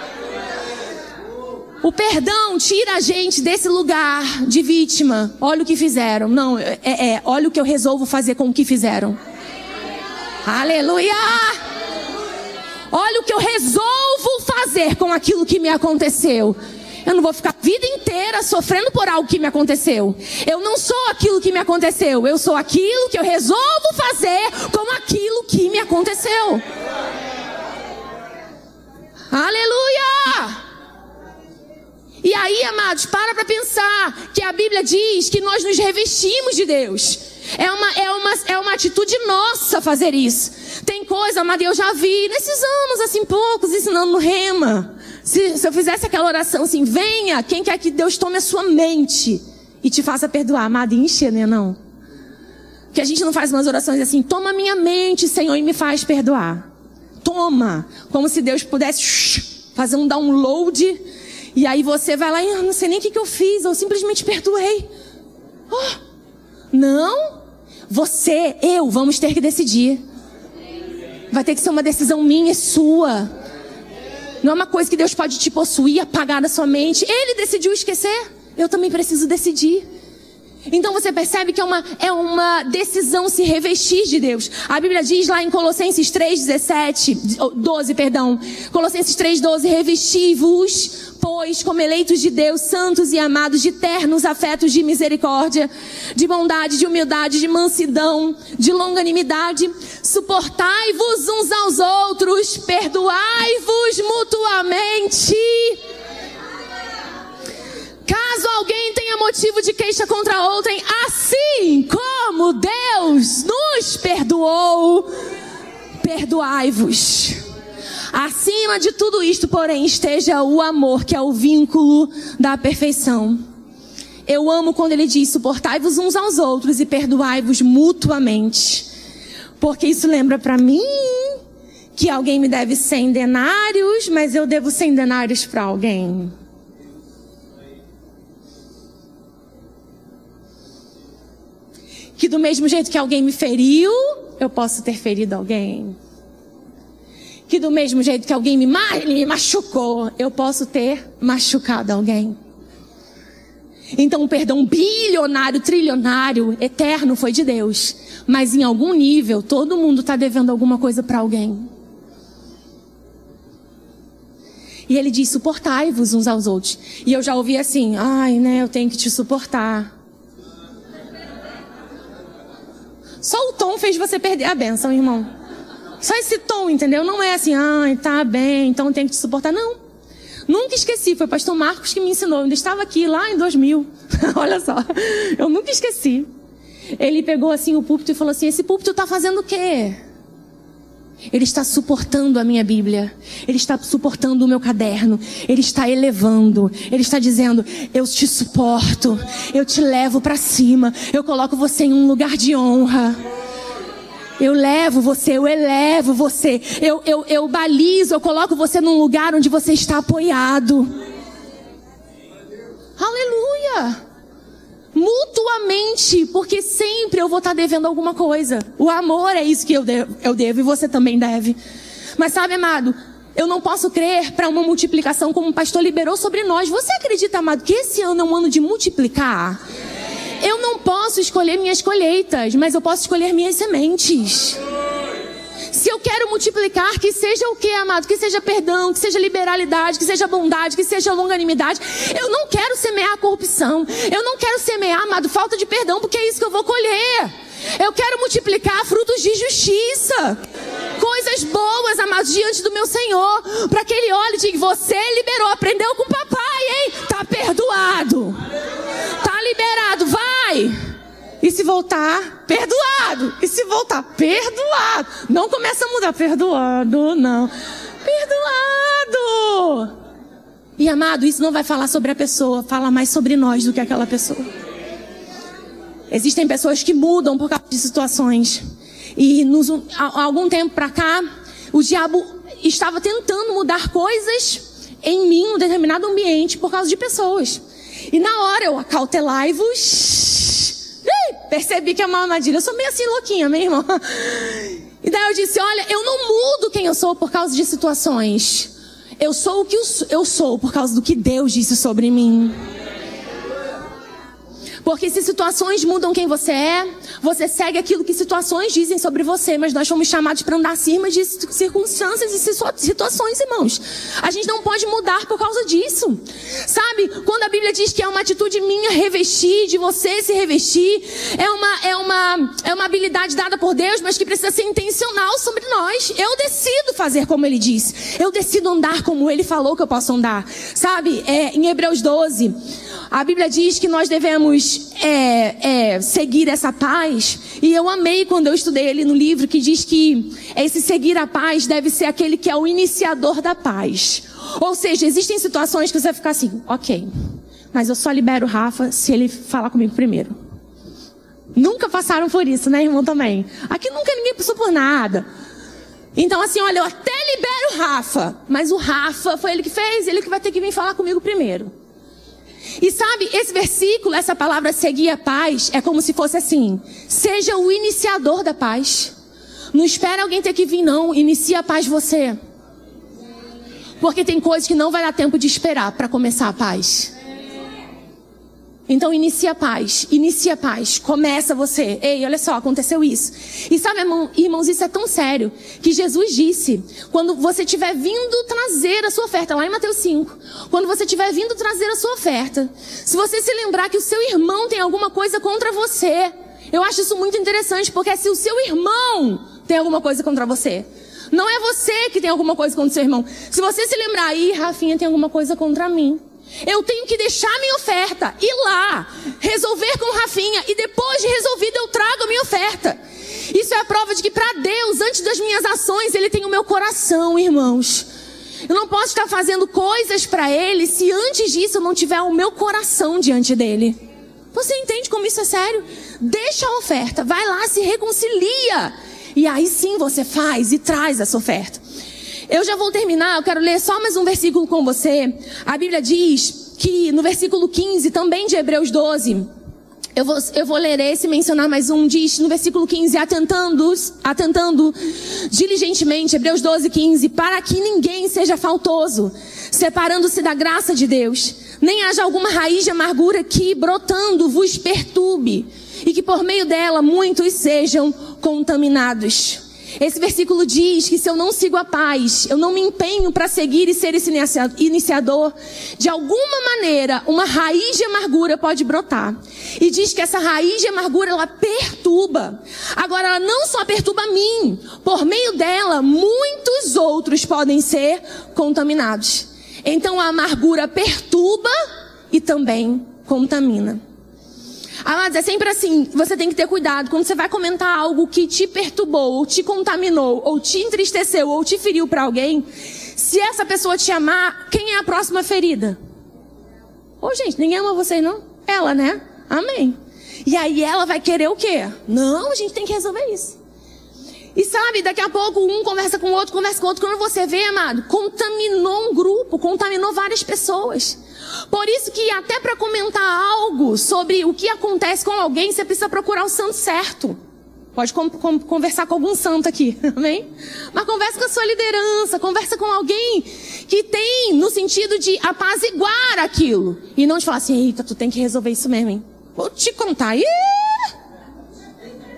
O perdão tira a gente desse lugar de vítima. Olha o que fizeram. Não, é, é olha o que eu resolvo fazer com o que fizeram. Aleluia! Olha o que eu resolvo fazer com aquilo que me aconteceu. Eu não vou ficar a vida inteira sofrendo por algo que me aconteceu. Eu não sou aquilo que me aconteceu. Eu sou aquilo que eu resolvo fazer com aquilo que me aconteceu. Aleluia! E aí, amados, para para pensar que a Bíblia diz que nós nos revestimos de Deus. É uma, é uma, é uma atitude nossa fazer isso. Coisa, amado, eu já vi nesses anos, assim, poucos, ensinando no rema. Se, se eu fizesse aquela oração assim, venha, quem quer que Deus tome a sua mente e te faça perdoar, amado, enche, né, não? Que a gente não faz umas orações assim, toma minha mente, Senhor, e me faz perdoar. Toma. Como se Deus pudesse fazer um download e aí você vai lá e eu não sei nem o que, que eu fiz, eu simplesmente perdoei. Oh, não, você, eu, vamos ter que decidir. Vai ter que ser uma decisão minha e sua. Não é uma coisa que Deus pode te possuir, apagar da sua mente. Ele decidiu esquecer. Eu também preciso decidir. Então você percebe que é uma, é uma decisão se revestir de Deus. A Bíblia diz lá em Colossenses 3, 17, 12, perdão. Colossenses 3, 12, revesti-vos, pois, como eleitos de Deus, santos e amados, de ternos afetos de misericórdia, de bondade, de humildade, de mansidão, de longanimidade. Suportai-vos uns aos outros, perdoai-vos mutuamente Caso alguém tenha motivo de queixa contra outrem, assim como Deus nos perdoou, perdoai-vos. Acima de tudo isto, porém, esteja o amor, que é o vínculo da perfeição. Eu amo quando ele diz: suportai-vos uns aos outros e perdoai-vos mutuamente. Porque isso lembra para mim que alguém me deve 100 denários, mas eu devo 100 denários para alguém. Que do mesmo jeito que alguém me feriu, eu posso ter ferido alguém. Que do mesmo jeito que alguém me, machucou, eu posso ter machucado alguém. Então o perdão bilionário, trilionário, eterno foi de Deus. Mas em algum nível, todo mundo está devendo alguma coisa para alguém. E ele diz: suportai-vos uns aos outros. E eu já ouvi assim: ai, né, eu tenho que te suportar. Só o tom fez você perder a benção, irmão. Só esse tom, entendeu? Não é assim, ai, tá bem, então tem que te suportar. Não. Nunca esqueci, foi o pastor Marcos que me ensinou. Eu ainda estava aqui lá em 2000. Olha só. Eu nunca esqueci. Ele pegou assim o púlpito e falou assim: Esse púlpito está fazendo o quê? Ele está suportando a minha Bíblia. Ele está suportando o meu caderno. Ele está elevando. Ele está dizendo: Eu te suporto. Eu te levo para cima. Eu coloco você em um lugar de honra. Eu levo você, eu elevo você. Eu, eu, eu balizo, eu coloco você num lugar onde você está apoiado. Aleluia! Mutuamente, porque sempre eu vou estar devendo alguma coisa. O amor é isso que eu devo, eu devo e você também deve. Mas sabe, amado, eu não posso crer para uma multiplicação como o pastor liberou sobre nós. Você acredita, amado, que esse ano é um ano de multiplicar? Eu não posso escolher minhas colheitas, mas eu posso escolher minhas sementes. Se eu quero multiplicar, que seja o que, amado? Que seja perdão, que seja liberalidade, que seja bondade, que seja longanimidade. Eu não quero semear corrupção. Eu não quero semear, amado, falta de perdão, porque é isso que eu vou colher. Eu quero multiplicar frutos de justiça coisas boas, amados, diante do meu Senhor. Para que Ele olhe e diga: Você liberou, aprendeu com o papai, hein? Tá perdoado. Tá liberado, vai. E se voltar, perdoado. E se voltar, perdoado. Não começa a mudar, perdoado, não. Perdoado. E amado, isso não vai falar sobre a pessoa, fala mais sobre nós do que aquela pessoa. Existem pessoas que mudam por causa de situações. E nos, há algum tempo para cá, o diabo estava tentando mudar coisas em mim, um determinado ambiente, por causa de pessoas. E na hora eu acautelai-vos. Percebi que é uma armadilha. Eu sou meio assim louquinha, minha irmã. E daí eu disse: Olha, eu não mudo quem eu sou por causa de situações. Eu sou o que eu sou por causa do que Deus disse sobre mim. Porque se situações mudam quem você é, você segue aquilo que situações dizem sobre você, mas nós fomos chamados para andar acima de circunstâncias e situações, irmãos. A gente não pode mudar por causa disso. Sabe, quando a Bíblia diz que é uma atitude minha revestir, de você se revestir, é uma, é uma, é uma habilidade dada por Deus, mas que precisa ser intencional sobre nós. Eu decido fazer como Ele disse. Eu decido andar como Ele falou que eu posso andar. Sabe, é, em Hebreus 12, a Bíblia diz que nós devemos é, é, seguir essa paz. E eu amei quando eu estudei ali no livro que diz que esse seguir a paz deve ser aquele que é o iniciador da paz. Ou seja, existem situações que você fica assim, ok, mas eu só libero o Rafa se ele falar comigo primeiro. Nunca passaram por isso, né, irmão, também? Aqui nunca ninguém passou por nada. Então, assim, olha, eu até libero o Rafa, mas o Rafa foi ele que fez, ele que vai ter que vir falar comigo primeiro. E sabe, esse versículo, essa palavra seguir a paz, é como se fosse assim: seja o iniciador da paz. Não espera alguém ter que vir, não. Inicia a paz você. Porque tem coisas que não vai dar tempo de esperar para começar a paz. Então inicia a paz, inicia a paz, começa você. Ei, olha só, aconteceu isso. E sabe, irmãos, isso é tão sério que Jesus disse, quando você estiver vindo trazer a sua oferta, lá em Mateus 5, quando você estiver vindo trazer a sua oferta, se você se lembrar que o seu irmão tem alguma coisa contra você, eu acho isso muito interessante, porque é se o seu irmão tem alguma coisa contra você, não é você que tem alguma coisa contra o seu irmão. Se você se lembrar, aí, Rafinha tem alguma coisa contra mim. Eu tenho que deixar minha oferta, ir lá, resolver com Rafinha e depois de resolvido eu trago a minha oferta. Isso é a prova de que para Deus, antes das minhas ações, Ele tem o meu coração, irmãos. Eu não posso estar fazendo coisas para Ele se antes disso eu não tiver o meu coração diante dele. Você entende como isso é sério? Deixa a oferta, vai lá, se reconcilia. E aí sim você faz e traz essa oferta. Eu já vou terminar, eu quero ler só mais um versículo com você. A Bíblia diz que no versículo 15, também de Hebreus 12, eu vou, eu vou ler esse e mencionar mais um. Diz no versículo 15: atentando, atentando diligentemente, Hebreus 12, 15, para que ninguém seja faltoso, separando-se da graça de Deus, nem haja alguma raiz de amargura que, brotando, vos perturbe, e que por meio dela muitos sejam contaminados. Esse versículo diz que se eu não sigo a paz, eu não me empenho para seguir e ser esse iniciador, de alguma maneira, uma raiz de amargura pode brotar. E diz que essa raiz de amargura, ela perturba. Agora, ela não só perturba a mim, por meio dela, muitos outros podem ser contaminados. Então, a amargura perturba e também contamina. Amados, é sempre assim, você tem que ter cuidado. Quando você vai comentar algo que te perturbou, ou te contaminou, ou te entristeceu, ou te feriu para alguém, se essa pessoa te amar, quem é a próxima ferida? Ô, oh, gente, ninguém ama vocês, não? Ela, né? Amém. E aí ela vai querer o quê? Não, a gente tem que resolver isso. E sabe, daqui a pouco um conversa com o outro, conversa com o outro. Quando você vê, amado, contaminou um grupo, contaminou várias pessoas. Por isso que até para comentar algo sobre o que acontece com alguém, você precisa procurar o santo certo. Pode conversar com algum santo aqui, amém? Mas conversa com a sua liderança, conversa com alguém que tem no sentido de apaziguar aquilo. E não te falar assim, eita, tu tem que resolver isso mesmo, hein? Vou te contar. Ih!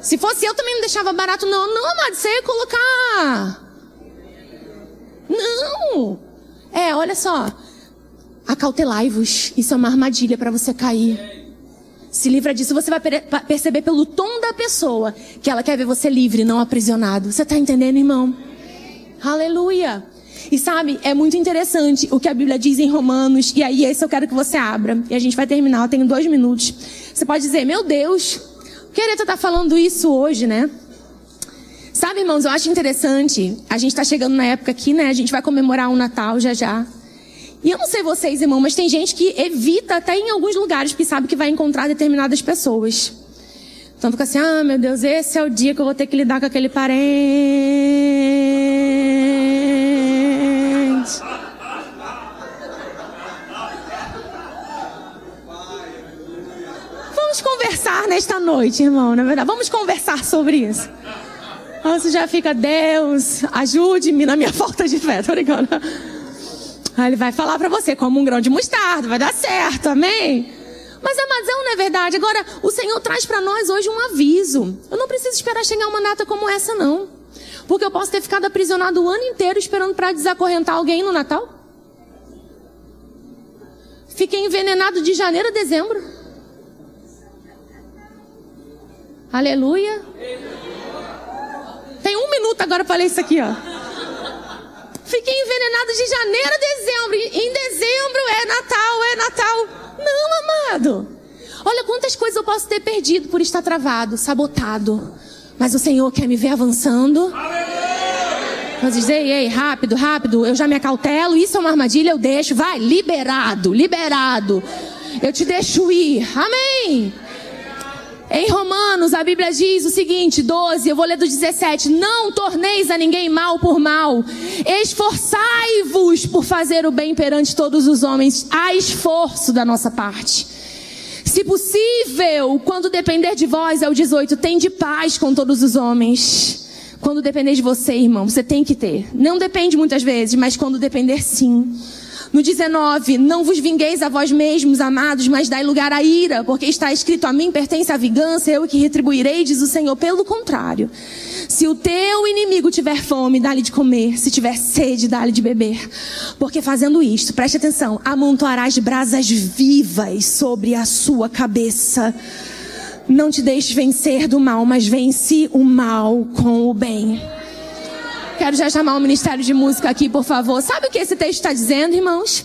Se fosse eu, também não deixava barato, não. Não, amado, você ia colocar. Não. É, olha só. Acautelai-vos. Isso é uma armadilha para você cair. Se livra disso. Você vai perceber pelo tom da pessoa que ela quer ver você livre, não aprisionado. Você está entendendo, irmão? Aleluia. E sabe, é muito interessante o que a Bíblia diz em Romanos, e aí esse eu quero que você abra, e a gente vai terminar, eu tenho dois minutos. Você pode dizer, meu Deus, o que a tá falando isso hoje, né? Sabe, irmãos, eu acho interessante, a gente está chegando na época aqui, né? A gente vai comemorar o Natal já já. E eu não sei vocês, irmão, mas tem gente que evita até em alguns lugares, porque sabe que vai encontrar determinadas pessoas. Então fica assim, ah, meu Deus, esse é o dia que eu vou ter que lidar com aquele parente. Vamos conversar nesta noite, irmão, na é verdade. Vamos conversar sobre isso. Você já fica, Deus, ajude-me na minha falta de fé, tô brincando. Aí ele vai falar para você como um grão de mostarda, vai dar certo, amém? Mas a Amazão não é verdade. Agora, o Senhor traz para nós hoje um aviso. Eu não preciso esperar chegar uma data como essa, não. Porque eu posso ter ficado aprisionado o ano inteiro esperando para desacorrentar alguém no Natal. Fiquei envenenado de janeiro a dezembro. Aleluia. Tem um minuto agora para ler isso aqui, ó. Fiquei envenenado de janeiro a dezembro. Em dezembro é Natal, é Natal. Não, amado. Olha quantas coisas eu posso ter perdido por estar travado, sabotado. Mas o Senhor quer me ver avançando. Mas dizer, ei, ei, rápido, rápido, eu já me acautelo, isso é uma armadilha, eu deixo, vai, liberado, liberado. Eu te deixo ir. Amém. Em Romanos, a Bíblia diz o seguinte, 12, eu vou ler do 17: Não torneis a ninguém mal por mal, esforçai-vos por fazer o bem perante todos os homens. Há esforço da nossa parte. Se possível, quando depender de vós, é o 18, tem de paz com todos os homens. Quando depender de você, irmão, você tem que ter. Não depende muitas vezes, mas quando depender, sim. No 19, não vos vingueis a vós mesmos, amados, mas dai lugar à ira, porque está escrito: a mim pertence a vingança, eu que retribuirei, diz o Senhor. Pelo contrário, se o teu inimigo tiver fome, dá-lhe de comer, se tiver sede, dá-lhe de beber. Porque fazendo isto, preste atenção, amontoarás brasas vivas sobre a sua cabeça. Não te deixes vencer do mal, mas vence o mal com o bem. Quero já chamar o Ministério de Música aqui, por favor. Sabe o que esse texto está dizendo, irmãos?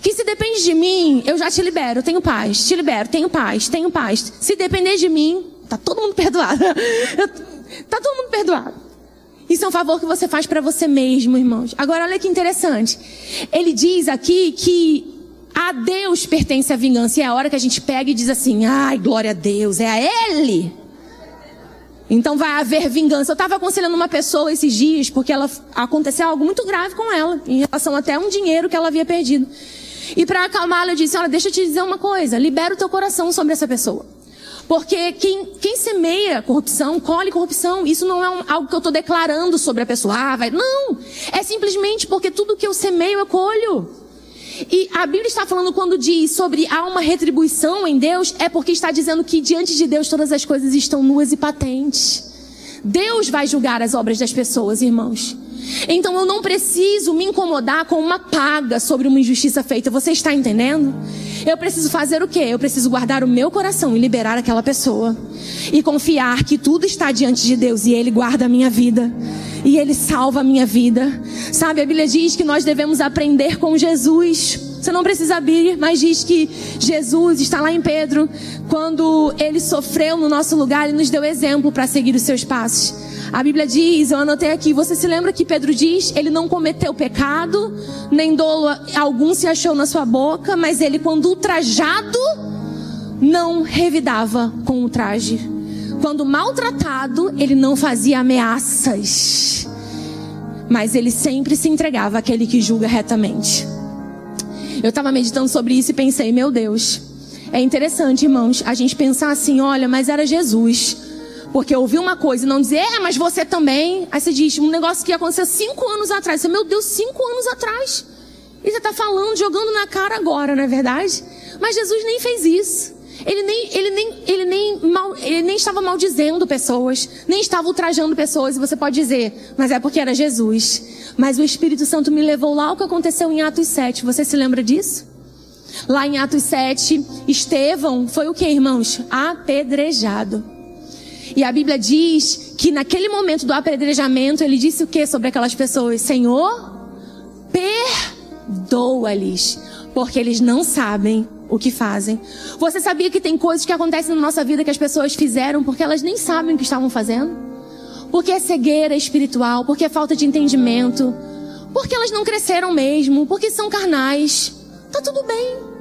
Que se depende de mim, eu já te libero, tenho paz. Te libero, tenho paz, tenho paz. Se depender de mim, tá todo mundo perdoado. tá todo mundo perdoado. Isso é um favor que você faz para você mesmo, irmãos. Agora, olha que interessante. Ele diz aqui que a Deus pertence a vingança. E é a hora que a gente pega e diz assim: ai, glória a Deus, é a Ele. Então vai haver vingança. Eu estava aconselhando uma pessoa esses dias, porque ela aconteceu algo muito grave com ela, em relação até a um dinheiro que ela havia perdido. E para acalmá-la, eu disse: Olha, deixa eu te dizer uma coisa, libera o teu coração sobre essa pessoa. Porque quem, quem semeia corrupção, colhe corrupção. Isso não é um, algo que eu estou declarando sobre a pessoa. Ah, vai. Não! É simplesmente porque tudo que eu semeio eu colho. E a Bíblia está falando quando diz sobre há uma retribuição em Deus, é porque está dizendo que diante de Deus todas as coisas estão nuas e patentes. Deus vai julgar as obras das pessoas, irmãos. Então eu não preciso me incomodar com uma paga sobre uma injustiça feita. Você está entendendo? Eu preciso fazer o quê? Eu preciso guardar o meu coração e liberar aquela pessoa. E confiar que tudo está diante de Deus e Ele guarda a minha vida. E Ele salva a minha vida. Sabe, a Bíblia diz que nós devemos aprender com Jesus. Você não precisa abrir, mas diz que Jesus está lá em Pedro. Quando ele sofreu no nosso lugar, ele nos deu exemplo para seguir os seus passos. A Bíblia diz, eu anotei aqui, você se lembra que Pedro diz, ele não cometeu pecado, nem dolo algum se achou na sua boca, mas ele, quando ultrajado, não revidava com o traje. Quando maltratado, ele não fazia ameaças, mas ele sempre se entregava àquele que julga retamente. Eu estava meditando sobre isso e pensei, meu Deus, é interessante, irmãos, a gente pensar assim, olha, mas era Jesus. Porque ouvir uma coisa e não dizer, é, mas você também. Aí você diz, um negócio que aconteceu cinco anos atrás. Você, meu Deus, cinco anos atrás. E você está falando, jogando na cara agora, não é verdade? Mas Jesus nem fez isso. Ele nem, ele nem, ele nem, mal, ele nem estava maldizendo pessoas, nem estava ultrajando pessoas. E você pode dizer, mas é porque era Jesus. Mas o Espírito Santo me levou lá o que aconteceu em Atos 7. Você se lembra disso? Lá em Atos 7, Estevão foi o que, irmãos? Apedrejado. E a Bíblia diz que naquele momento do apedrejamento ele disse o que sobre aquelas pessoas? Senhor, perdoa-lhes, porque eles não sabem o que fazem. Você sabia que tem coisas que acontecem na nossa vida que as pessoas fizeram porque elas nem sabem o que estavam fazendo? Porque é cegueira espiritual, porque é falta de entendimento, porque elas não cresceram mesmo, porque são carnais. Tá tudo bem.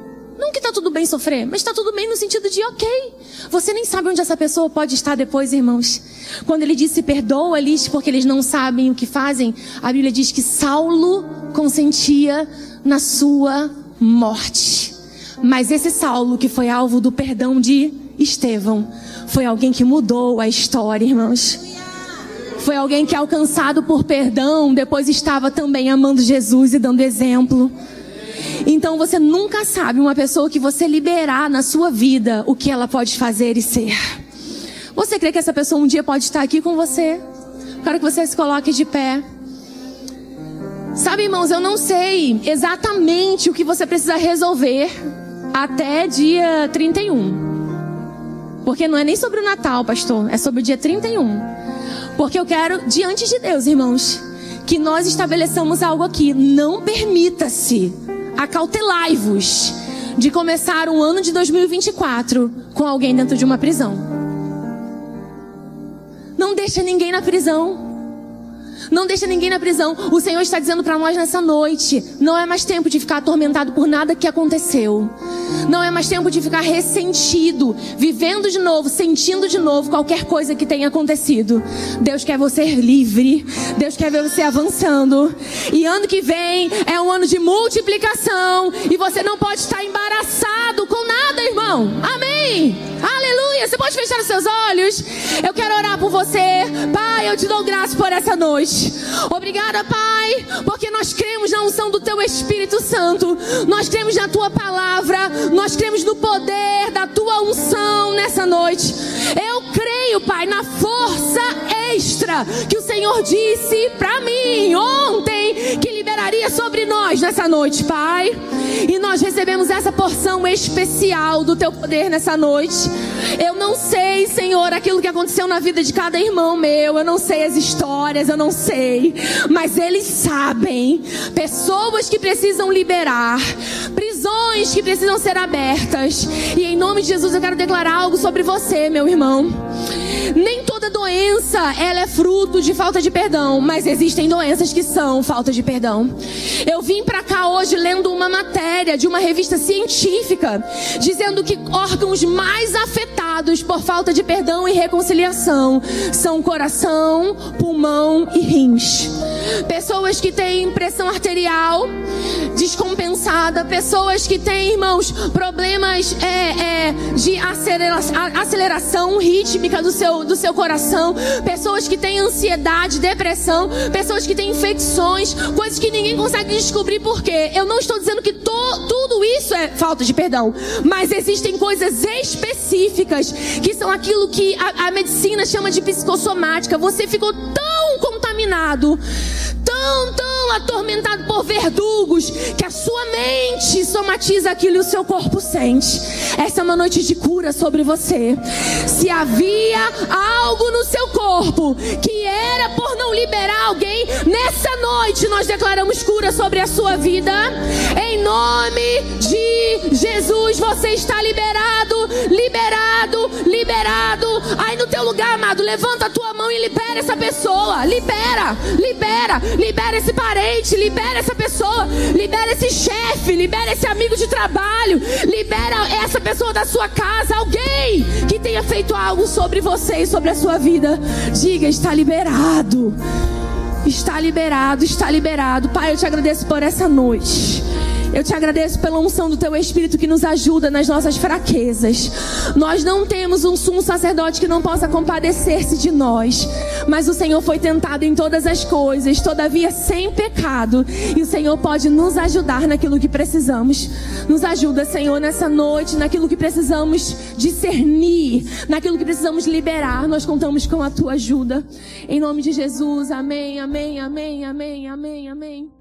Não que tá tudo bem sofrer, mas tá tudo bem no sentido de ok. Você nem sabe onde essa pessoa pode estar depois, irmãos. Quando ele disse perdoa-lhes porque eles não sabem o que fazem, a Bíblia diz que Saulo consentia na sua morte. Mas esse Saulo que foi alvo do perdão de Estevão, foi alguém que mudou a história, irmãos. Foi alguém que alcançado por perdão, depois estava também amando Jesus e dando exemplo. Então você nunca sabe uma pessoa que você liberar na sua vida o que ela pode fazer e ser. Você crê que essa pessoa um dia pode estar aqui com você? Quero que você se coloque de pé. Sabe, irmãos, eu não sei exatamente o que você precisa resolver até dia 31. Porque não é nem sobre o Natal, pastor, é sobre o dia 31. Porque eu quero, diante de Deus, irmãos, que nós estabeleçamos algo aqui. Não permita-se acautelai-vos de começar um ano de 2024 com alguém dentro de uma prisão. Não deixa ninguém na prisão. Não deixa ninguém na prisão. O Senhor está dizendo para nós nessa noite: não é mais tempo de ficar atormentado por nada que aconteceu. Não é mais tempo de ficar ressentido, vivendo de novo, sentindo de novo qualquer coisa que tenha acontecido. Deus quer você livre. Deus quer ver você avançando. E ano que vem é um ano de multiplicação. E você não pode estar embaraçado com nada, irmão. Amém. Aleluia. Você pode fechar os seus olhos? Eu quero orar por você. Pai, eu te dou graça por essa noite. Obrigada, Pai, porque nós cremos na unção do Teu Espírito Santo. Nós cremos na Tua palavra. Nós cremos no poder da Tua unção nessa noite. Eu creio, Pai, na força extra que o Senhor disse para mim ontem que liberaria sobre nós nessa noite, Pai. E nós recebemos essa porção especial do Teu poder nessa noite. Eu não sei, Senhor, aquilo que aconteceu na vida de cada irmão meu. Eu não sei as histórias, eu não sei. Mas eles sabem. Pessoas que precisam liberar. Prisões que precisam ser abertas. E em nome de Jesus eu quero declarar algo sobre você, meu irmão. Nem toda doença ela é fruto de falta de perdão, mas existem doenças que são falta de perdão. Eu vim para cá hoje lendo uma matéria de uma revista científica dizendo que órgãos mais afetados por falta de perdão e reconciliação são coração, pulmão e rins. Pessoas que têm pressão arterial descompensada, pessoas que têm, irmãos, problemas é, é, de aceleração, aceleração rítmica do seu, do seu coração, pessoas que têm ansiedade, depressão, pessoas que têm infecções, coisas que ninguém consegue descobrir por quê. Eu não estou dizendo que to, tudo isso é falta de perdão, mas existem coisas específicas que são aquilo que a, a medicina chama de psicossomática. Você ficou tão contaminado, tão, tão atormentado por verdugos, que a sua mente somatiza aquilo e o seu corpo sente. Essa é uma noite de cura sobre você. Se havia algo no seu corpo que era por não liberar alguém, nessa noite nós declaramos cura sobre a sua vida. Em nome de Jesus, você está liberado, liberado, liberado. Aí no teu lugar, amado, levanta a tua mão e libera essa pessoa. Libera, libera, libera esse parente, libera essa pessoa, libera esse chefe, libera esse amigo de trabalho, libera essa pessoa da sua casa, alguém que tenha feito algo sobre você e sobre a sua vida. Diga, está liberado. Está liberado, está liberado. Pai, eu te agradeço por essa noite. Eu te agradeço pela unção do teu Espírito que nos ajuda nas nossas fraquezas. Nós não temos um sumo sacerdote que não possa compadecer-se de nós. Mas o Senhor foi tentado em todas as coisas, todavia sem pecado. E o Senhor pode nos ajudar naquilo que precisamos. Nos ajuda, Senhor, nessa noite, naquilo que precisamos discernir, naquilo que precisamos liberar. Nós contamos com a tua ajuda. Em nome de Jesus. Amém, amém, amém, amém, amém, amém.